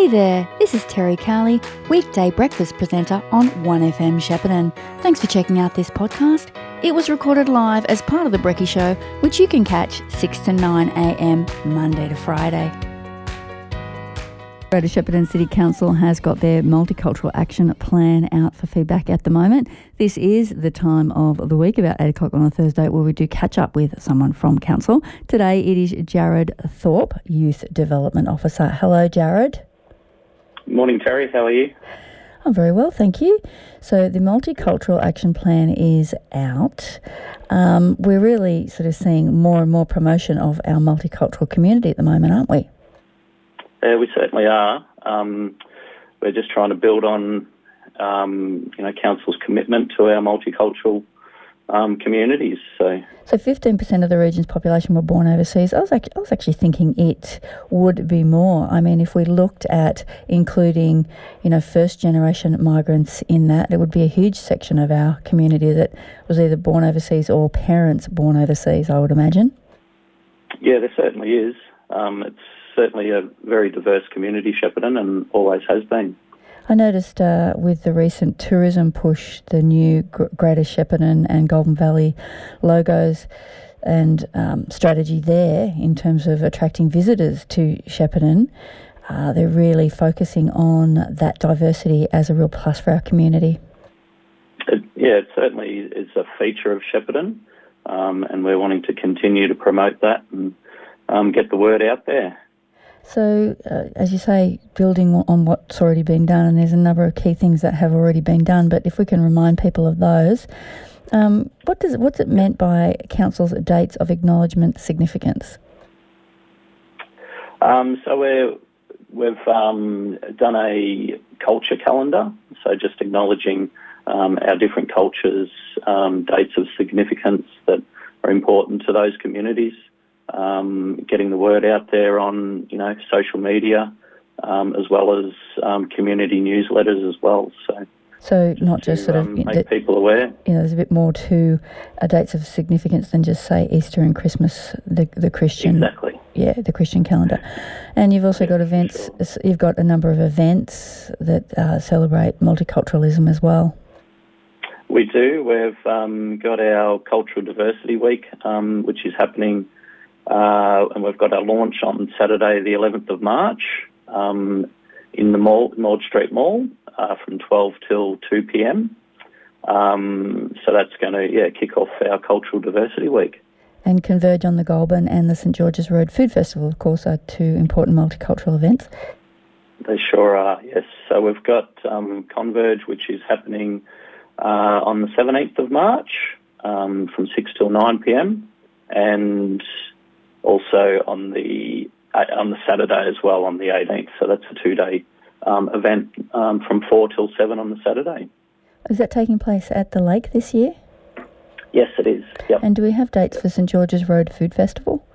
Hey there, this is Terry Carley, weekday breakfast presenter on 1FM Shepparton. Thanks for checking out this podcast. It was recorded live as part of The Brecky Show, which you can catch 6 to 9am Monday to Friday. Greater Shepparton City Council has got their multicultural action plan out for feedback at the moment. This is the time of the week, about 8 o'clock on a Thursday, where we do catch up with someone from Council. Today it is Jared Thorpe, Youth Development Officer. Hello, Jared. Morning, Terry. How are you? I'm very well, thank you. So, the Multicultural Action Plan is out. Um, we're really sort of seeing more and more promotion of our multicultural community at the moment, aren't we? Yeah, we certainly are. Um, we're just trying to build on, um, you know, council's commitment to our multicultural um, communities. So, so 15% of the region's population were born overseas. I was, actually, I was actually thinking it would be more. I mean, if we looked at including, you know, first generation migrants in that, it would be a huge section of our community that was either born overseas or parents born overseas, I would imagine. Yeah, there certainly is. Um, it's certainly a very diverse community, Shepparton, and always has been. I noticed uh, with the recent tourism push, the new Greater Shepparton and Goulburn Valley logos and um, strategy there in terms of attracting visitors to Shepparton. Uh, they're really focusing on that diversity as a real plus for our community. It, yeah, it certainly is a feature of Shepparton, um, and we're wanting to continue to promote that and um, get the word out there. So, uh, as you say, building on what's already been done, and there's a number of key things that have already been done, but if we can remind people of those, um, what does what's it meant by council's dates of acknowledgement significance? Um, so we're, we've um, done a culture calendar, so just acknowledging um, our different cultures, um, dates of significance that are important to those communities um, getting the word out there on you know social media, um, as well as um, community newsletters as well. So. So not just to, sort of um, make people aware. You know, there's a bit more to uh, dates of significance than just say Easter and Christmas, the the Christian. Exactly. Yeah, the Christian calendar, and you've also yeah, got events. Sure. You've got a number of events that uh, celebrate multiculturalism as well. We do. We've um, got our Cultural Diversity Week, um, which is happening uh, and we've got our launch on Saturday, the 11th of March, um, in the mall, Maud Street Mall, uh, from 12 till 2 p.m. Um, so that's going to yeah kick off our Cultural Diversity Week. And Converge on the Goulburn and the St George's Road Food Festival, of course, are two important multicultural events. They sure are, yes. So we've got um, Converge, which is happening uh, on the 17th of March um, from 6 till 9 p.m. And also on the uh, on the Saturday as well on the 18th. So that's a two day um, event um, from four till seven on the Saturday. Is that taking place at the lake this year? Yes, it is. Yep. And do we have dates for St George's Road Food Festival?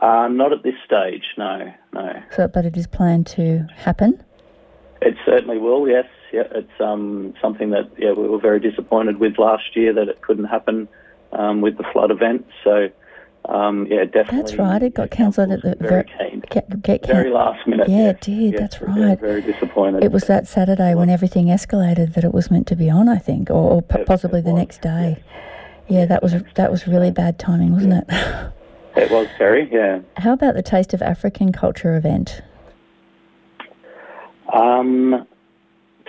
Uh, not at this stage, no, no. So, but it is planned to happen. It certainly will. Yes, yeah. It's um, something that yeah we were very disappointed with last year that it couldn't happen um, with the flood event. So um, yeah, definitely. That's right. It got cancelled at the very, very, get, get very last minute. Yeah, yes. it did. Yes, That's right. Very, disappointed. It was that Saturday when everything escalated that it was meant to be on. I think, or, or possibly the next day. Yes. Yeah, that was that was really bad timing, wasn't it? it was very. Yeah. How about the Taste of African Culture event? Um,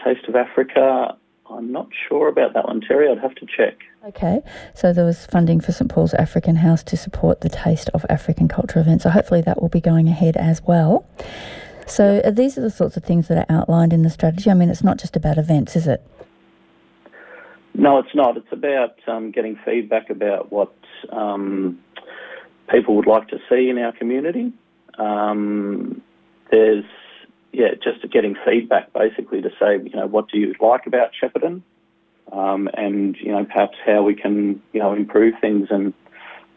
Taste of Africa. I'm not sure about that one, Terry. I'd have to check. Okay, so there was funding for St Paul's African House to support the Taste of African Culture event. So hopefully that will be going ahead as well. So these are the sorts of things that are outlined in the strategy. I mean, it's not just about events, is it? No, it's not. It's about um, getting feedback about what um, people would like to see in our community. Um, there's yeah, just getting feedback basically to say, you know, what do you like about Shepparton, um, and you know, perhaps how we can, you know, improve things and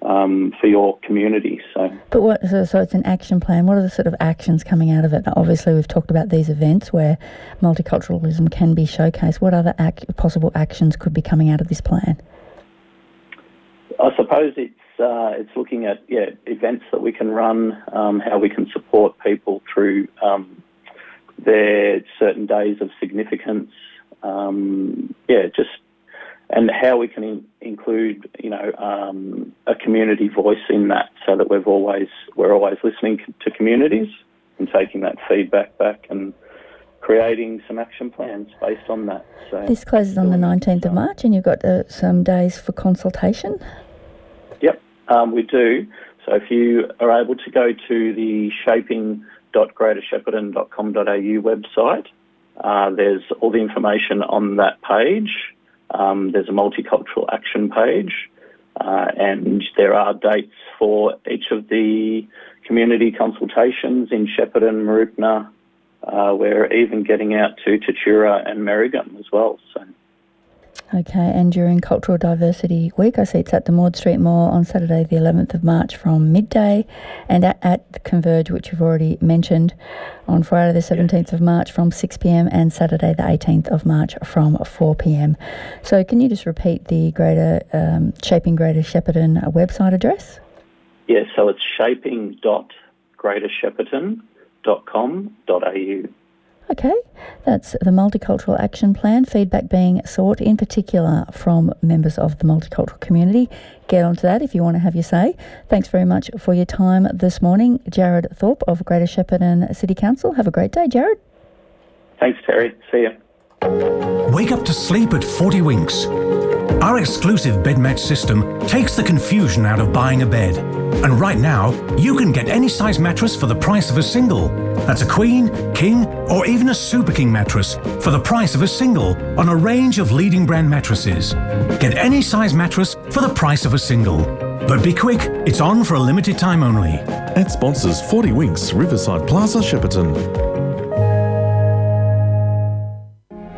um, for your community. So, but what? So, so it's an action plan. What are the sort of actions coming out of it? Now, obviously, we've talked about these events where multiculturalism can be showcased. What other ac- possible actions could be coming out of this plan? I suppose it's uh, it's looking at yeah events that we can run, um, how we can support people through um, their certain days of significance. Um, yeah, just and how we can in, include, you know, um, a community voice in that, so that we've always we're always listening to communities and taking that feedback back and creating some action plans based on that. So this closes on the nineteenth of March, and you've got uh, some days for consultation. Yep, um, we do. So if you are able to go to the shaping.greatershepparton.com.au website, uh, there's all the information on that page. Um, there's a multicultural action page, uh, and there are dates for each of the community consultations in Shepparton, Mooroopna. Uh, we're even getting out to Tatura and Merrigum as well. So. Okay, and during Cultural Diversity Week, I see it's at the Maud Street Mall on Saturday, the 11th of March from midday, and at, at Converge, which you've already mentioned, on Friday, the 17th of March from 6 pm, and Saturday, the 18th of March from 4 pm. So, can you just repeat the Greater um, Shaping Greater Shepparton website address? Yes, yeah, so it's shaping.greatershepparton.com.au. Okay, that's the Multicultural Action Plan, feedback being sought in particular from members of the multicultural community. Get onto that if you want to have your say. Thanks very much for your time this morning, Jared Thorpe of Greater Shepparton City Council. Have a great day, Jared. Thanks, Terry. See you. Wake up to sleep at 40 Winks. Our exclusive bed match system takes the confusion out of buying a bed. And right now, you can get any size mattress for the price of a single. That's a queen, king, or even a super king mattress for the price of a single on a range of leading brand mattresses. Get any size mattress for the price of a single. But be quick, it's on for a limited time only. Ad sponsors 40 Winks, Riverside Plaza, Shepparton.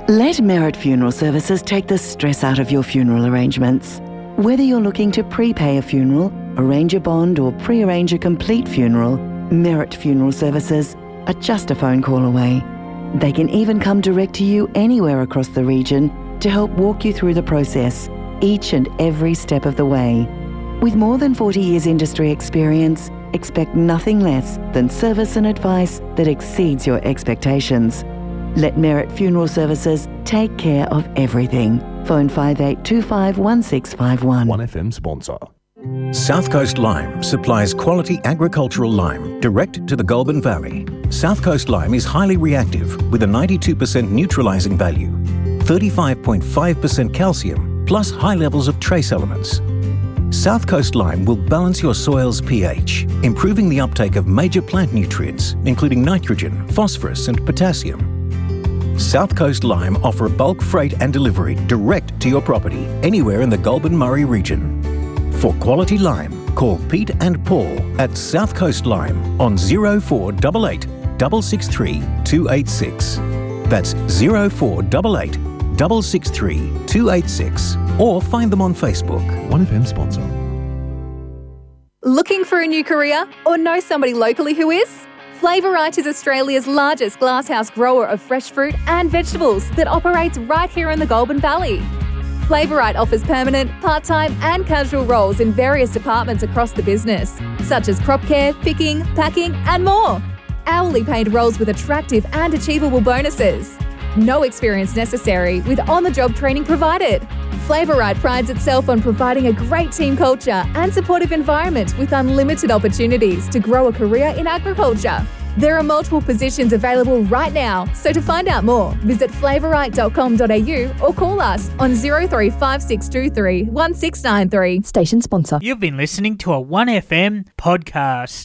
Let Merit Funeral Services take the stress out of your funeral arrangements. Whether you're looking to prepay a funeral, arrange a bond, or pre-arrange a complete funeral, Merit Funeral Services are just a phone call away. They can even come direct to you anywhere across the region to help walk you through the process, each and every step of the way. With more than 40 years industry experience, expect nothing less than service and advice that exceeds your expectations. Let Merit Funeral Services take care of everything. Phone 5825 1651. 1FM sponsor. South Coast Lime supplies quality agricultural lime direct to the Goulburn Valley. South Coast Lime is highly reactive with a 92% neutralising value, 35.5% calcium, plus high levels of trace elements. South Coast Lime will balance your soil's pH, improving the uptake of major plant nutrients, including nitrogen, phosphorus, and potassium. South Coast Lime offer bulk freight and delivery direct to your property anywhere in the Goulburn Murray region. For quality lime, call Pete and Paul at South Coast Lime on 0488 663 286. That's 0488 663 286 or find them on Facebook. 1FM sponsor. Looking for a new career or know somebody locally who is? Flavorite is Australia's largest glasshouse grower of fresh fruit and vegetables that operates right here in the Goulburn Valley. Flavorite offers permanent, part time, and casual roles in various departments across the business, such as crop care, picking, packing, and more. Hourly paid roles with attractive and achievable bonuses. No experience necessary, with on the job training provided. Flavorite prides itself on providing a great team culture and supportive environment with unlimited opportunities to grow a career in agriculture. There are multiple positions available right now, so to find out more, visit flavorite.com.au or call us on 035623 1693. Station sponsor. You've been listening to a 1FM podcast.